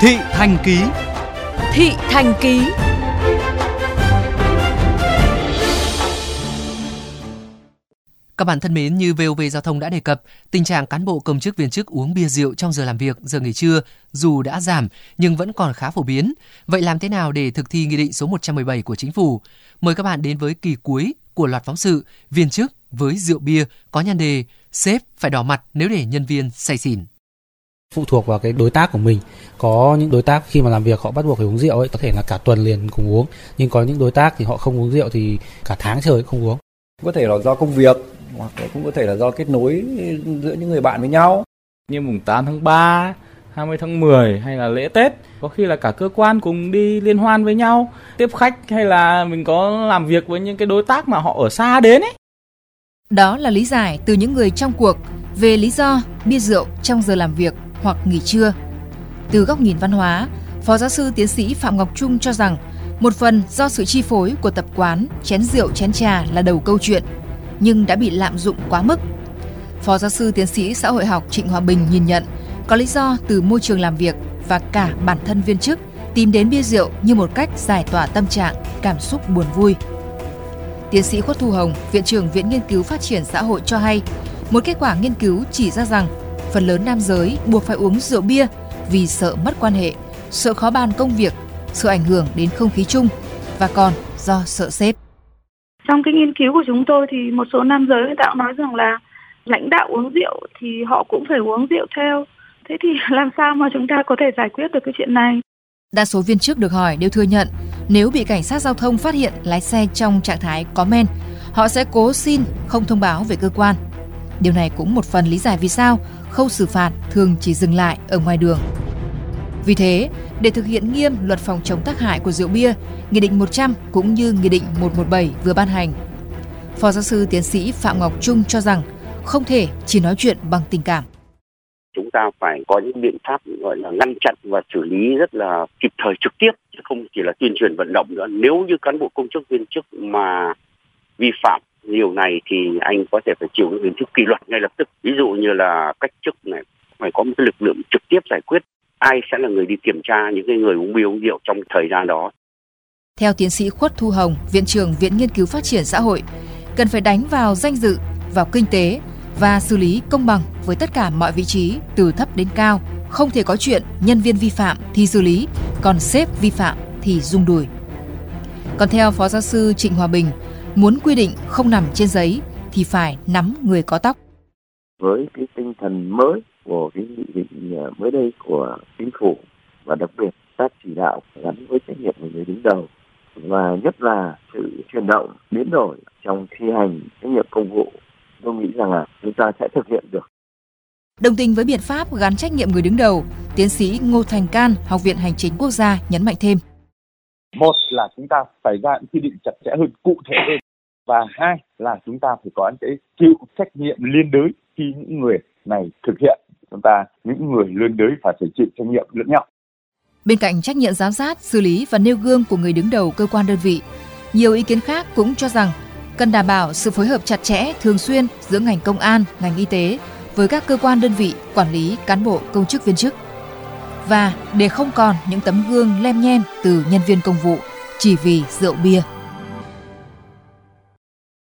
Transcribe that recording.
Thị Thành Ký Thị Thành Ký Các bạn thân mến, như VOV Giao thông đã đề cập, tình trạng cán bộ công chức viên chức uống bia rượu trong giờ làm việc, giờ nghỉ trưa dù đã giảm nhưng vẫn còn khá phổ biến. Vậy làm thế nào để thực thi Nghị định số 117 của Chính phủ? Mời các bạn đến với kỳ cuối của loạt phóng sự Viên chức với rượu bia có nhan đề Sếp phải đỏ mặt nếu để nhân viên say xỉn phụ thuộc vào cái đối tác của mình. Có những đối tác khi mà làm việc họ bắt buộc phải uống rượu ấy có thể là cả tuần liền cùng uống. Nhưng có những đối tác thì họ không uống rượu thì cả tháng trời không uống. Có thể là do công việc hoặc là cũng có thể là do kết nối giữa những người bạn với nhau. Như mùng 8 tháng 3 20 tháng 10 hay là lễ Tết có khi là cả cơ quan cùng đi liên hoan với nhau tiếp khách hay là mình có làm việc với những cái đối tác mà họ ở xa đến ấy. Đó là lý giải từ những người trong cuộc về lý do bia rượu trong giờ làm việc hoặc nghỉ trưa. Từ góc nhìn văn hóa, Phó giáo sư tiến sĩ Phạm Ngọc Trung cho rằng một phần do sự chi phối của tập quán chén rượu chén trà là đầu câu chuyện, nhưng đã bị lạm dụng quá mức. Phó giáo sư tiến sĩ xã hội học Trịnh Hòa Bình nhìn nhận có lý do từ môi trường làm việc và cả bản thân viên chức tìm đến bia rượu như một cách giải tỏa tâm trạng, cảm xúc buồn vui. Tiến sĩ Khuất Thu Hồng, Viện trưởng Viện Nghiên cứu Phát triển Xã hội cho hay, một kết quả nghiên cứu chỉ ra rằng phần lớn nam giới buộc phải uống rượu bia vì sợ mất quan hệ, sợ khó bàn công việc, sợ ảnh hưởng đến không khí chung và còn do sợ sếp. Trong cái nghiên cứu của chúng tôi thì một số nam giới người ta cũng nói rằng là lãnh đạo uống rượu thì họ cũng phải uống rượu theo. Thế thì làm sao mà chúng ta có thể giải quyết được cái chuyện này? Đa số viên chức được hỏi đều thừa nhận nếu bị cảnh sát giao thông phát hiện lái xe trong trạng thái có men, họ sẽ cố xin không thông báo về cơ quan. Điều này cũng một phần lý giải vì sao khâu xử phạt thường chỉ dừng lại ở ngoài đường. Vì thế, để thực hiện nghiêm luật phòng chống tác hại của rượu bia, Nghị định 100 cũng như Nghị định 117 vừa ban hành, Phó giáo sư tiến sĩ Phạm Ngọc Trung cho rằng không thể chỉ nói chuyện bằng tình cảm. Chúng ta phải có những biện pháp gọi là ngăn chặn và xử lý rất là kịp thời trực tiếp, chứ không chỉ là tuyên truyền vận động nữa. Nếu như cán bộ công chức viên chức mà vi phạm điều này thì anh có thể phải chịu hình thức kỷ luật ngay lập tức ví dụ như là cách chức này phải có một cái lực lượng trực tiếp giải quyết ai sẽ là người đi kiểm tra những cái người uống bia uống rượu trong thời gian đó theo tiến sĩ Khuất Thu Hồng, Viện trưởng Viện Nghiên cứu Phát triển Xã hội, cần phải đánh vào danh dự, vào kinh tế và xử lý công bằng với tất cả mọi vị trí từ thấp đến cao. Không thể có chuyện nhân viên vi phạm thì xử lý, còn sếp vi phạm thì rung đùi. Còn theo Phó Giáo sư Trịnh Hòa Bình, muốn quy định không nằm trên giấy thì phải nắm người có tóc. Với cái tinh thần mới của cái nghị định à, mới đây của chính phủ và đặc biệt các chỉ đạo gắn với trách nhiệm của người đứng đầu và nhất là sự chuyển động biến đổi trong thi hành trách nhiệm công vụ tôi nghĩ rằng là chúng ta sẽ thực hiện được Đồng tình với biện pháp gắn trách nhiệm người đứng đầu, tiến sĩ Ngô Thành Can, Học viện Hành chính Quốc gia nhấn mạnh thêm. Một là chúng ta phải ra những quy định chặt chẽ hơn, cụ thể hơn và hai là chúng ta phải có cái chịu trách nhiệm liên đới khi những người này thực hiện. Chúng ta, những người liên đới phải phải chịu trách nhiệm lẫn nhau. Bên cạnh trách nhiệm giám sát, xử lý và nêu gương của người đứng đầu cơ quan đơn vị, nhiều ý kiến khác cũng cho rằng cần đảm bảo sự phối hợp chặt chẽ, thường xuyên giữa ngành công an, ngành y tế với các cơ quan đơn vị, quản lý, cán bộ, công chức, viên chức. Và để không còn những tấm gương lem nhem từ nhân viên công vụ chỉ vì rượu bia.